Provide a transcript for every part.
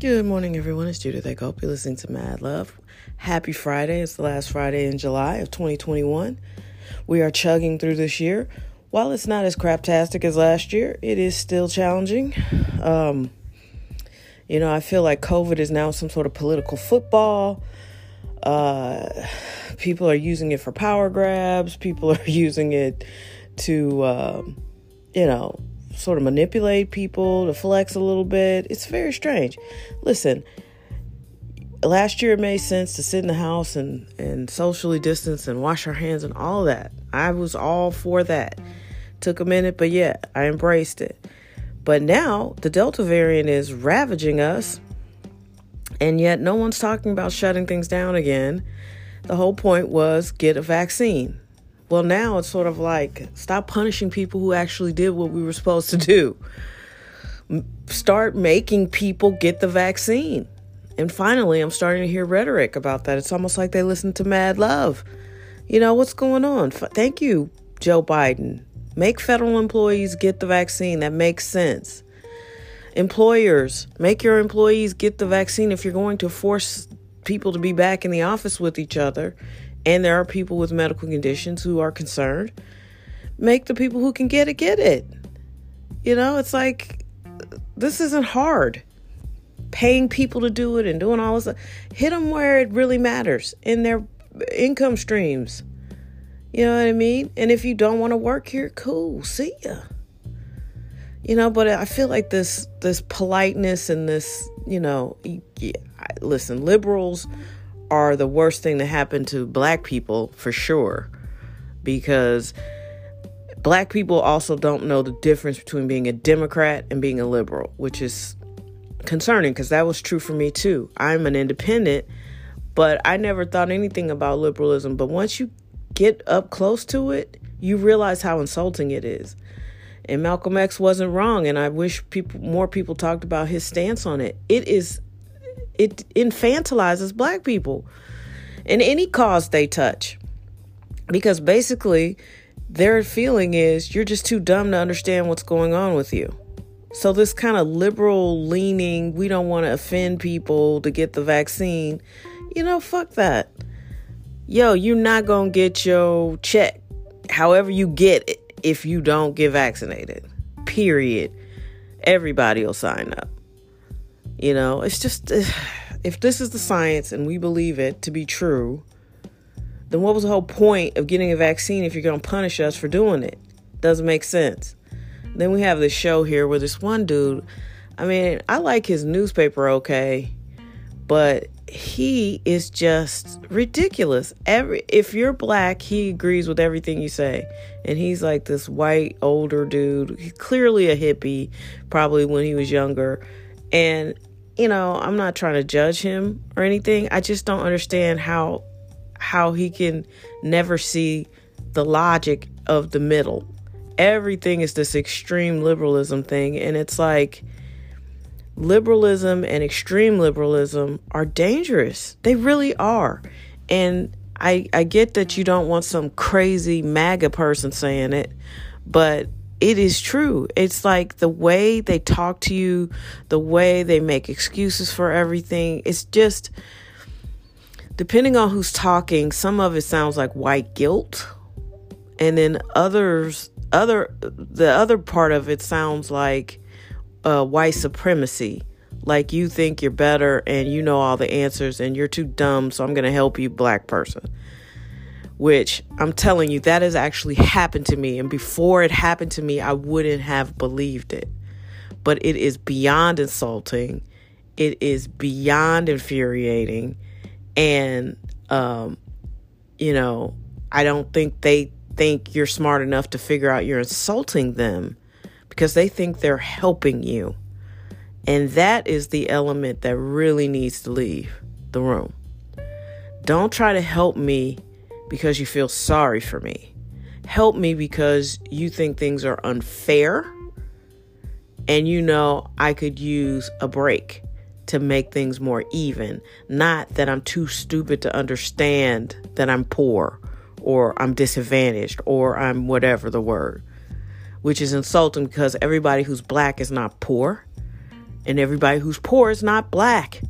Good morning, everyone. It's Judith I hope you're listening to Mad Love. Happy Friday. It's the last Friday in July of 2021. We are chugging through this year. While it's not as craptastic as last year, it is still challenging. Um, you know, I feel like COVID is now some sort of political football. Uh, people are using it for power grabs. People are using it to, um, you know, sort of manipulate people, to flex a little bit. It's very strange. Listen, last year it made sense to sit in the house and, and socially distance and wash our hands and all that. I was all for that. Took a minute, but yeah, I embraced it. But now the Delta variant is ravaging us, and yet no one's talking about shutting things down again. The whole point was get a vaccine. Well, now it's sort of like stop punishing people who actually did what we were supposed to do. Start making people get the vaccine. And finally, I'm starting to hear rhetoric about that. It's almost like they listen to Mad Love. You know, what's going on? Thank you, Joe Biden. Make federal employees get the vaccine. That makes sense. Employers, make your employees get the vaccine if you're going to force people to be back in the office with each other and there are people with medical conditions who are concerned, make the people who can get it get it. You know, it's like this isn't hard. Paying people to do it and doing all this, hit them where it really matters in their income streams. You know what I mean? And if you don't want to work here, cool, see ya. You know, but I feel like this this politeness and this, you know, listen, liberals are the worst thing to happen to black people for sure. Because black people also don't know the difference between being a Democrat and being a liberal, which is concerning because that was true for me too. I'm an independent, but I never thought anything about liberalism. But once you get up close to it, you realize how insulting it is. And Malcolm X wasn't wrong, and I wish people more people talked about his stance on it. It is it infantilizes black people in any cause they touch. Because basically, their feeling is you're just too dumb to understand what's going on with you. So, this kind of liberal leaning, we don't want to offend people to get the vaccine, you know, fuck that. Yo, you're not going to get your check however you get it if you don't get vaccinated. Period. Everybody will sign up. You know, it's just if this is the science and we believe it to be true, then what was the whole point of getting a vaccine if you're going to punish us for doing it? Doesn't make sense. Then we have this show here where this one dude, I mean, I like his newspaper okay, but he is just ridiculous. Every if you're black, he agrees with everything you say. And he's like this white older dude, he's clearly a hippie, probably when he was younger. And you know, I'm not trying to judge him or anything. I just don't understand how how he can never see the logic of the middle. Everything is this extreme liberalism thing and it's like liberalism and extreme liberalism are dangerous. They really are. And I I get that you don't want some crazy MAGA person saying it, but it is true. It's like the way they talk to you, the way they make excuses for everything. It's just, depending on who's talking, some of it sounds like white guilt. And then others, other, the other part of it sounds like uh, white supremacy. Like you think you're better and you know all the answers and you're too dumb, so I'm going to help you, black person which I'm telling you, that has actually happened to me. And before it happened to me, I wouldn't have believed it. But it is beyond insulting, it is beyond infuriating. And, um, you know, I don't think they think you're smart enough to figure out you're insulting them because they think they're helping you. And that is the element that really needs to leave the room. Don't try to help me because you feel sorry for me. Help me because you think things are unfair and you know I could use a break to make things more even. Not that I'm too stupid to understand that I'm poor or I'm disadvantaged or I'm whatever the word, which is insulting because everybody who's black is not poor. And everybody who's poor is not black.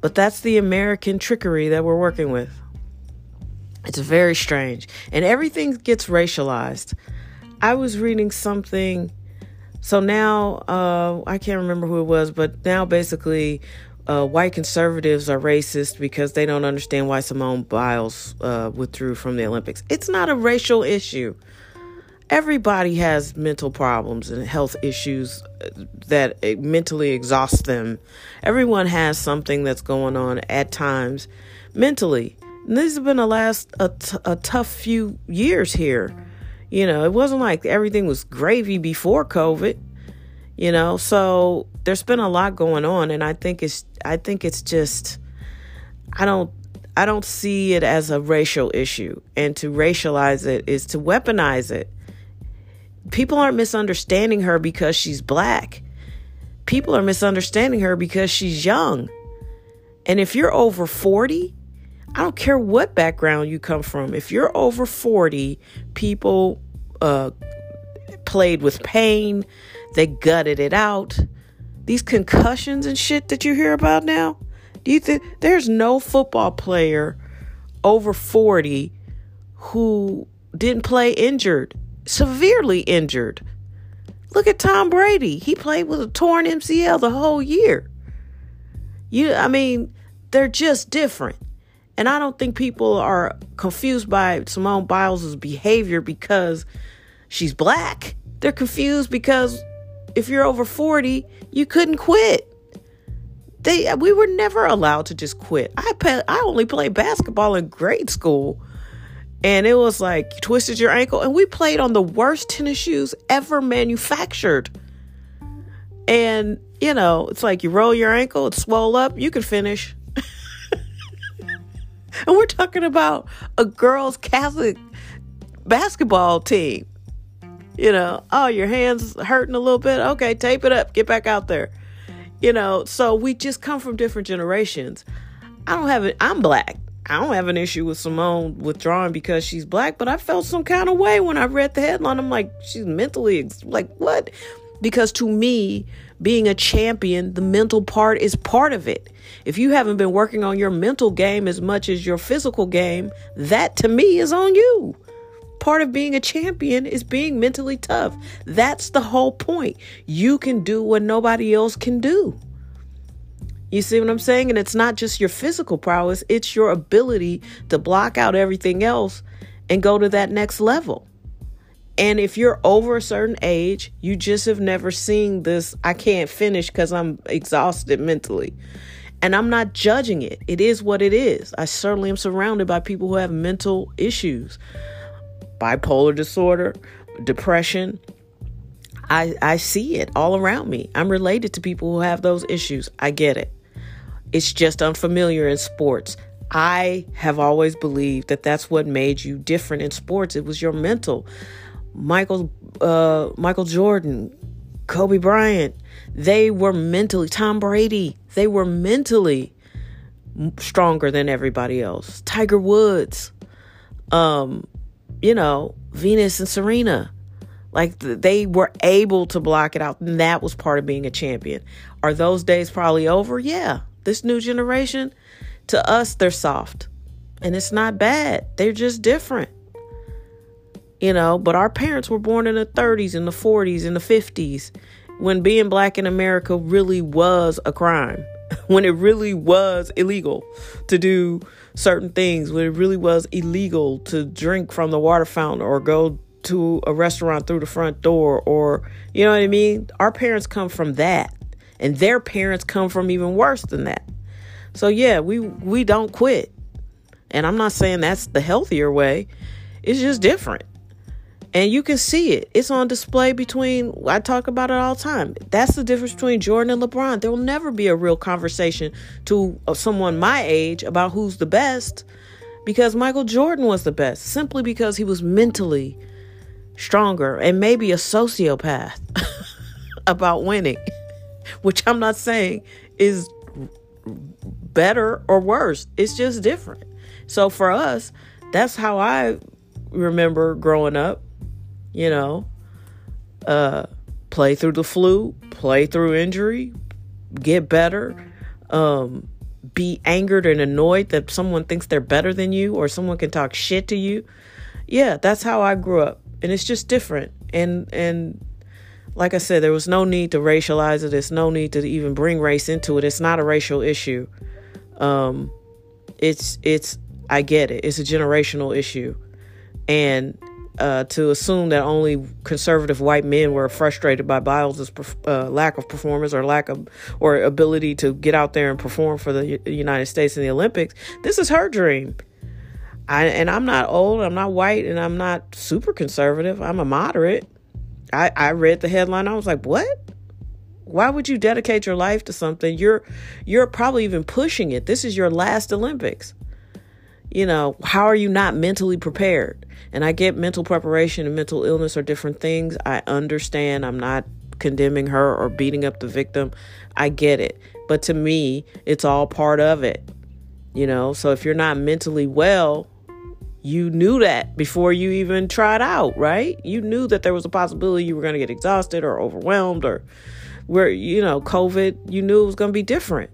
But that's the American trickery that we're working with. It's very strange. And everything gets racialized. I was reading something. So now, uh, I can't remember who it was, but now basically, uh, white conservatives are racist because they don't understand why Simone Biles uh, withdrew from the Olympics. It's not a racial issue. Everybody has mental problems and health issues uh, that mentally exhaust them. Everyone has something that's going on at times mentally. This has been a last a, t- a tough few years here. You know, it wasn't like everything was gravy before COVID. You know, so there's been a lot going on, and I think it's I think it's just I don't I don't see it as a racial issue, and to racialize it is to weaponize it. People aren't misunderstanding her because she's black. People are misunderstanding her because she's young. And if you're over 40, I don't care what background you come from. If you're over 40, people uh, played with pain, they gutted it out. These concussions and shit that you hear about now, do you think there's no football player over 40 who didn't play injured, severely injured? Look at Tom Brady. He played with a torn MCL the whole year. You I mean, they're just different. And I don't think people are confused by Simone Biles' behavior because she's black. They're confused because if you're over 40, you couldn't quit. They we were never allowed to just quit. I play, I only played basketball in grade school. And it was like you twisted your ankle and we played on the worst tennis shoes ever manufactured. And, you know, it's like you roll your ankle, it swell up, you can finish. And we're talking about a girls' Catholic basketball team. You know, oh, your hands hurting a little bit. Okay, tape it up. Get back out there. You know, so we just come from different generations. I don't have it. I'm black. I don't have an issue with Simone withdrawing because she's black, but I felt some kind of way when I read the headline. I'm like, she's mentally like what? Because to me, being a champion, the mental part is part of it. If you haven't been working on your mental game as much as your physical game, that to me is on you. Part of being a champion is being mentally tough. That's the whole point. You can do what nobody else can do. You see what I'm saying? And it's not just your physical prowess, it's your ability to block out everything else and go to that next level. And if you're over a certain age, you just have never seen this. I can't finish because I'm exhausted mentally. And I'm not judging it. It is what it is. I certainly am surrounded by people who have mental issues, bipolar disorder, depression. I, I see it all around me. I'm related to people who have those issues. I get it. It's just unfamiliar in sports. I have always believed that that's what made you different in sports. It was your mental. Michael uh, Michael Jordan, Kobe Bryant, they were mentally Tom Brady, they were mentally stronger than everybody else. Tiger Woods, um, you know, Venus and Serena. Like they were able to block it out, and that was part of being a champion. Are those days probably over? Yeah. This new generation, to us, they're soft. And it's not bad. They're just different you know, but our parents were born in the 30s and the 40s and the 50s when being black in America really was a crime, when it really was illegal to do certain things, when it really was illegal to drink from the water fountain or go to a restaurant through the front door or you know what I mean? Our parents come from that and their parents come from even worse than that. So yeah, we we don't quit. And I'm not saying that's the healthier way. It's just different. And you can see it. It's on display between, I talk about it all the time. That's the difference between Jordan and LeBron. There will never be a real conversation to uh, someone my age about who's the best because Michael Jordan was the best simply because he was mentally stronger and maybe a sociopath about winning, which I'm not saying is better or worse. It's just different. So for us, that's how I remember growing up you know, uh, play through the flu, play through injury, get better, um, be angered and annoyed that someone thinks they're better than you or someone can talk shit to you. Yeah, that's how I grew up. And it's just different. And and like I said, there was no need to racialize it. There's no need to even bring race into it. It's not a racial issue. Um, it's it's I get it. It's a generational issue, and uh, to assume that only conservative white men were frustrated by Biles' uh, lack of performance or lack of or ability to get out there and perform for the United States in the Olympics. This is her dream. I, and I'm not old, I'm not white, and I'm not super conservative. I'm a moderate. I, I read the headline. I was like, what? Why would you dedicate your life to something? You're you're probably even pushing it. This is your last Olympics. You know, how are you not mentally prepared? And I get mental preparation and mental illness are different things. I understand. I'm not condemning her or beating up the victim. I get it. But to me, it's all part of it. You know, so if you're not mentally well, you knew that before you even tried out, right? You knew that there was a possibility you were going to get exhausted or overwhelmed or where, you know, COVID, you knew it was going to be different.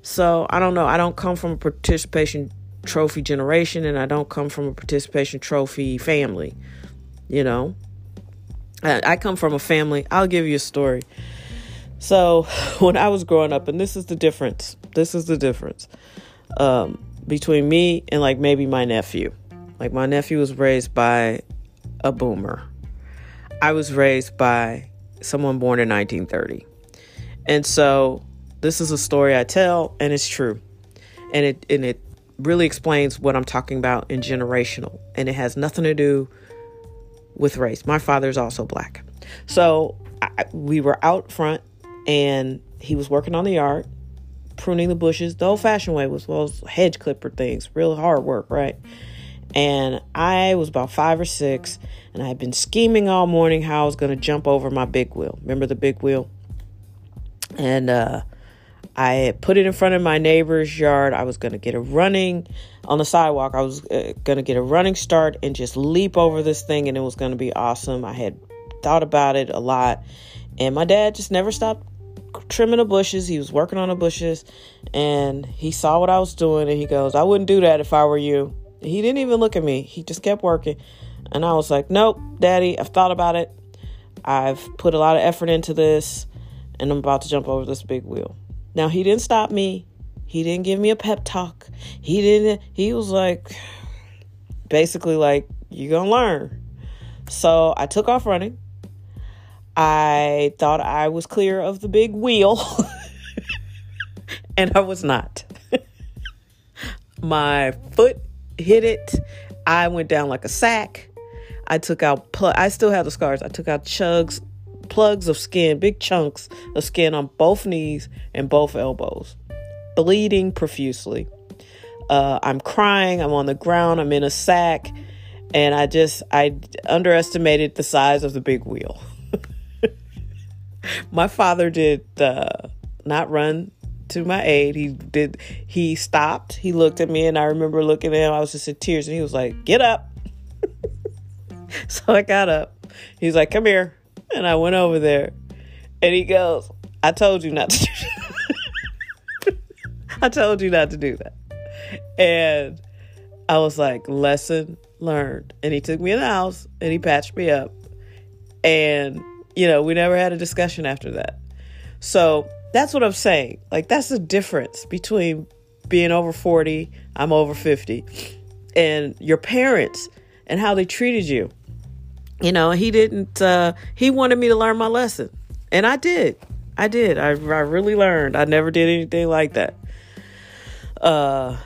So I don't know. I don't come from a participation trophy generation and I don't come from a participation trophy family, you know. I come from a family. I'll give you a story. So when I was growing up, and this is the difference. This is the difference. Um, between me and like maybe my nephew. Like my nephew was raised by a boomer. I was raised by someone born in 1930. And so this is a story I tell and it's true. And it and it really explains what I'm talking about in generational and it has nothing to do with race. My father's also black. So I, we were out front and he was working on the yard pruning the bushes the old fashioned way was well hedge clipper things, real hard work, right? And I was about five or six, and I had been scheming all morning how I was going to jump over my big wheel. Remember the big wheel? And uh, I had put it in front of my neighbor's yard. I was going to get a running on the sidewalk. I was uh, going to get a running start and just leap over this thing, and it was going to be awesome. I had thought about it a lot, and my dad just never stopped trimming the bushes. He was working on the bushes and he saw what I was doing and he goes, I wouldn't do that if I were you. He didn't even look at me. He just kept working. And I was like, Nope, daddy, I've thought about it. I've put a lot of effort into this and I'm about to jump over this big wheel. Now, he didn't stop me. He didn't give me a pep talk. He didn't, he was like, basically, like, you're going to learn. So I took off running. I thought I was clear of the big wheel, and I was not. My foot hit it. I went down like a sack. I took out, pl- I still have the scars. I took out chugs, plugs of skin, big chunks of skin on both knees and both elbows, bleeding profusely. Uh, I'm crying. I'm on the ground. I'm in a sack. And I just, I underestimated the size of the big wheel. my father did uh, not run to my aid. He did. He stopped. He looked at me, and I remember looking at him. I was just in tears, and he was like, "Get up." so I got up. He's like, "Come here," and I went over there, and he goes, "I told you not to do that. I told you not to do that." And I was like, "Lesson learned." And he took me in the house, and he patched me up, and you know, we never had a discussion after that. So that's what I'm saying. Like, that's the difference between being over 40, I'm over 50, and your parents and how they treated you. You know, he didn't, uh, he wanted me to learn my lesson. And I did. I did. I, I really learned. I never did anything like that. Uh,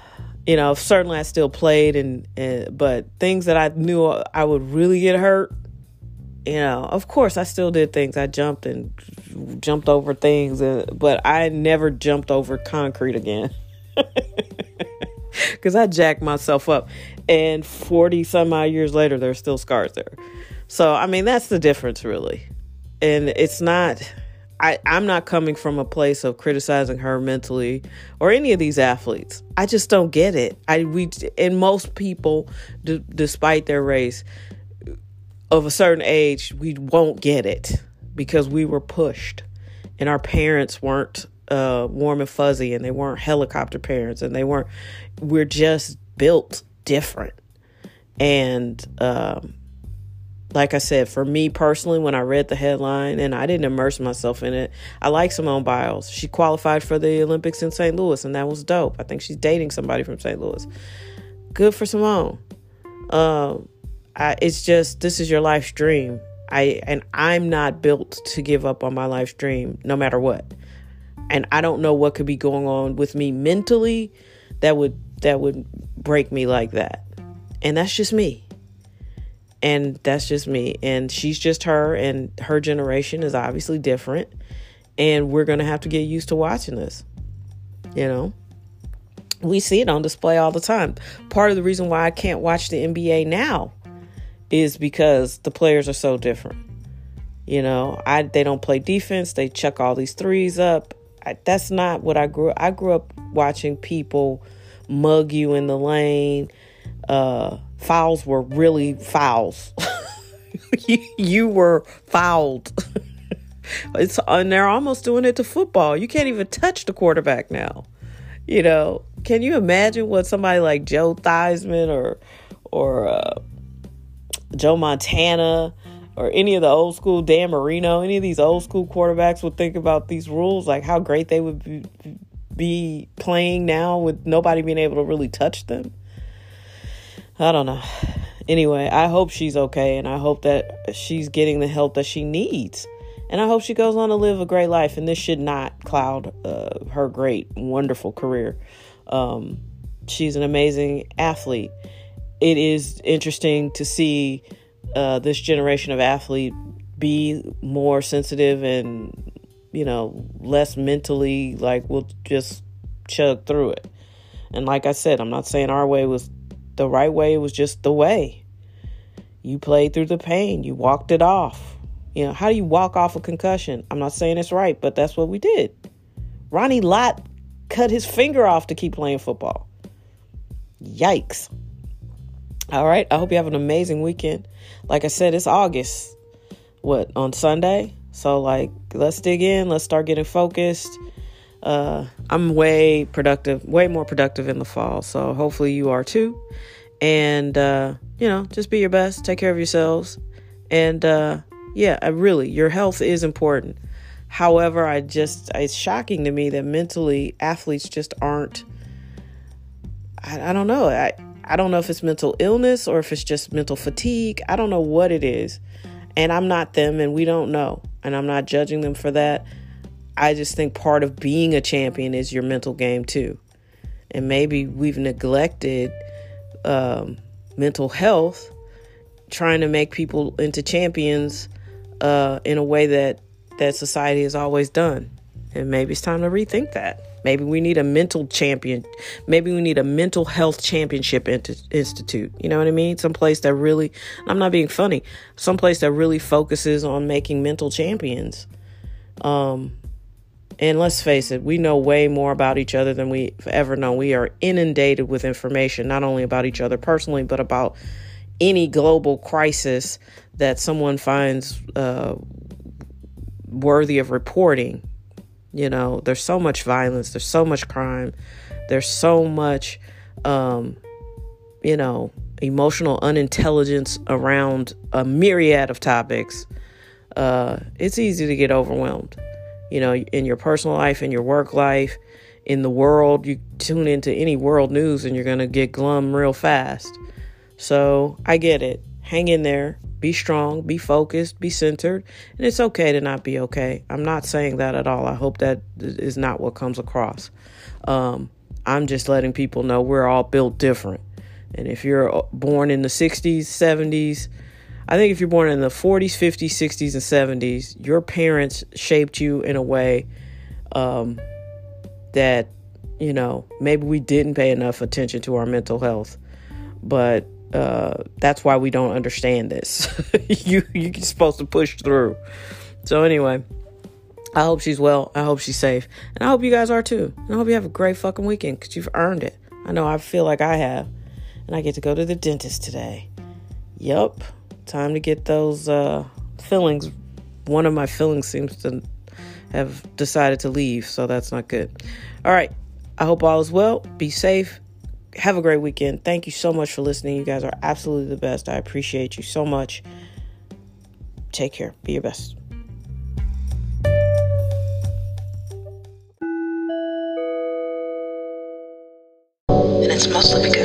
you know, certainly I still played and, and but things that I knew I would really get hurt, you know, of course, I still did things. I jumped and jumped over things, uh, but I never jumped over concrete again. Because I jacked myself up. And 40 some odd years later, there's still scars there. So, I mean, that's the difference, really. And it's not, I, I'm not coming from a place of criticizing her mentally or any of these athletes. I just don't get it. I, we, and most people, d- despite their race, of a certain age, we won't get it because we were pushed. and our parents weren't uh, warm and fuzzy and they weren't helicopter parents and they weren't we're just built different and um, like I said, for me personally, when I read the headline and I didn't immerse myself in it, I like Simone Biles. She qualified for the Olympics in St. Louis, and that was dope. I think she's dating somebody from St. Louis. Good for Simone. Um, I, it's just this is your life's dream. I and I'm not built to give up on my life's dream, no matter what. And I don't know what could be going on with me mentally that would that would break me like that. And that's just me and that's just me. And she's just her and her generation is obviously different. And we're going to have to get used to watching this you know? We see it on display all the time. Part of the reason why i can't watch the nba now is because the players are so different you know? I they don't play defense. They chuck all these threes up. I, that's not what i grew i grew up watching people mug you in the lane uh fouls were really fouls. you, were fouled. it's and they're almost doing it to football. You can't even touch the quarterback now. You know, can you imagine what somebody like Joe Theismann or or uh, Joe Montana or any of the old school Dan Marino, any of these old school quarterbacks would think about these rules, like how great they would be, be playing now with nobody being able to really touch them. I don't know. Anyway, I hope she's okay and I hope that she's getting the help that she needs. And I hope she goes on to live a great life. And this should not cloud uh, her great, wonderful career. Um, she's an amazing athlete. It is interesting to see uh, this generation of athlete be more sensitive and, you know, less mentally like we'll just chug through it. And like I said, I'm not saying our way was the right way was just the way. You played through the pain, you walked it off. You know, how do you walk off a concussion? I'm not saying it's right, but that's what we did. Ronnie Lott cut his finger off to keep playing football. Yikes. All right, I hope you have an amazing weekend. Like I said, it's August. What, on Sunday? So, like, let's dig in, let's start getting focused uh, I'm way productive, way more productive in the fall. So hopefully you are too. And, uh, you know, just be your best, take care of yourselves. And, uh, yeah, I really, your health is important. However, I just, it's shocking to me that mentally athletes just aren't, I, I don't know. I, I don't know if it's mental illness or if it's just mental fatigue. I don't know what it is. And I'm not them and we don't know. And I'm not judging them for that. I just think part of being a champion is your mental game too. And maybe we've neglected um, mental health, trying to make people into champions uh, in a way that that society has always done. And maybe it's time to rethink that. Maybe we need a mental champion. Maybe we need a mental health championship institute. You know what I mean? Some place that really, I'm not being funny, some place that really focuses on making mental champions. Um, and let's face it, we know way more about each other than we've ever known. We are inundated with information, not only about each other personally, but about any global crisis that someone finds uh, worthy of reporting. You know, there's so much violence, there's so much crime, there's so much, um, you know, emotional unintelligence around a myriad of topics. Uh, it's easy to get overwhelmed you know, in your personal life, in your work life, in the world. You tune into any world news and you're going to get glum real fast. So I get it. Hang in there. Be strong, be focused, be centered. And it's okay to not be okay. I'm not saying that at all. I hope that is not what comes across. Um, I'm just letting people know we're all built different. And if you're born in the 60s, 70s, I think if you're born in the 40s, 50s, 60s, and 70s, your parents shaped you in a way um, that, you know, maybe we didn't pay enough attention to our mental health. But uh, that's why we don't understand this. you, you're supposed to push through. So, anyway. I hope she's well. I hope she's safe. And I hope you guys are too. And I hope you have a great fucking weekend because you've earned it. I know I feel like I have. And I get to go to the dentist today. Yup time to get those uh, fillings. One of my fillings seems to have decided to leave, so that's not good. All right. I hope all is well. Be safe. Have a great weekend. Thank you so much for listening. You guys are absolutely the best. I appreciate you so much. Take care. Be your best. And it's mostly because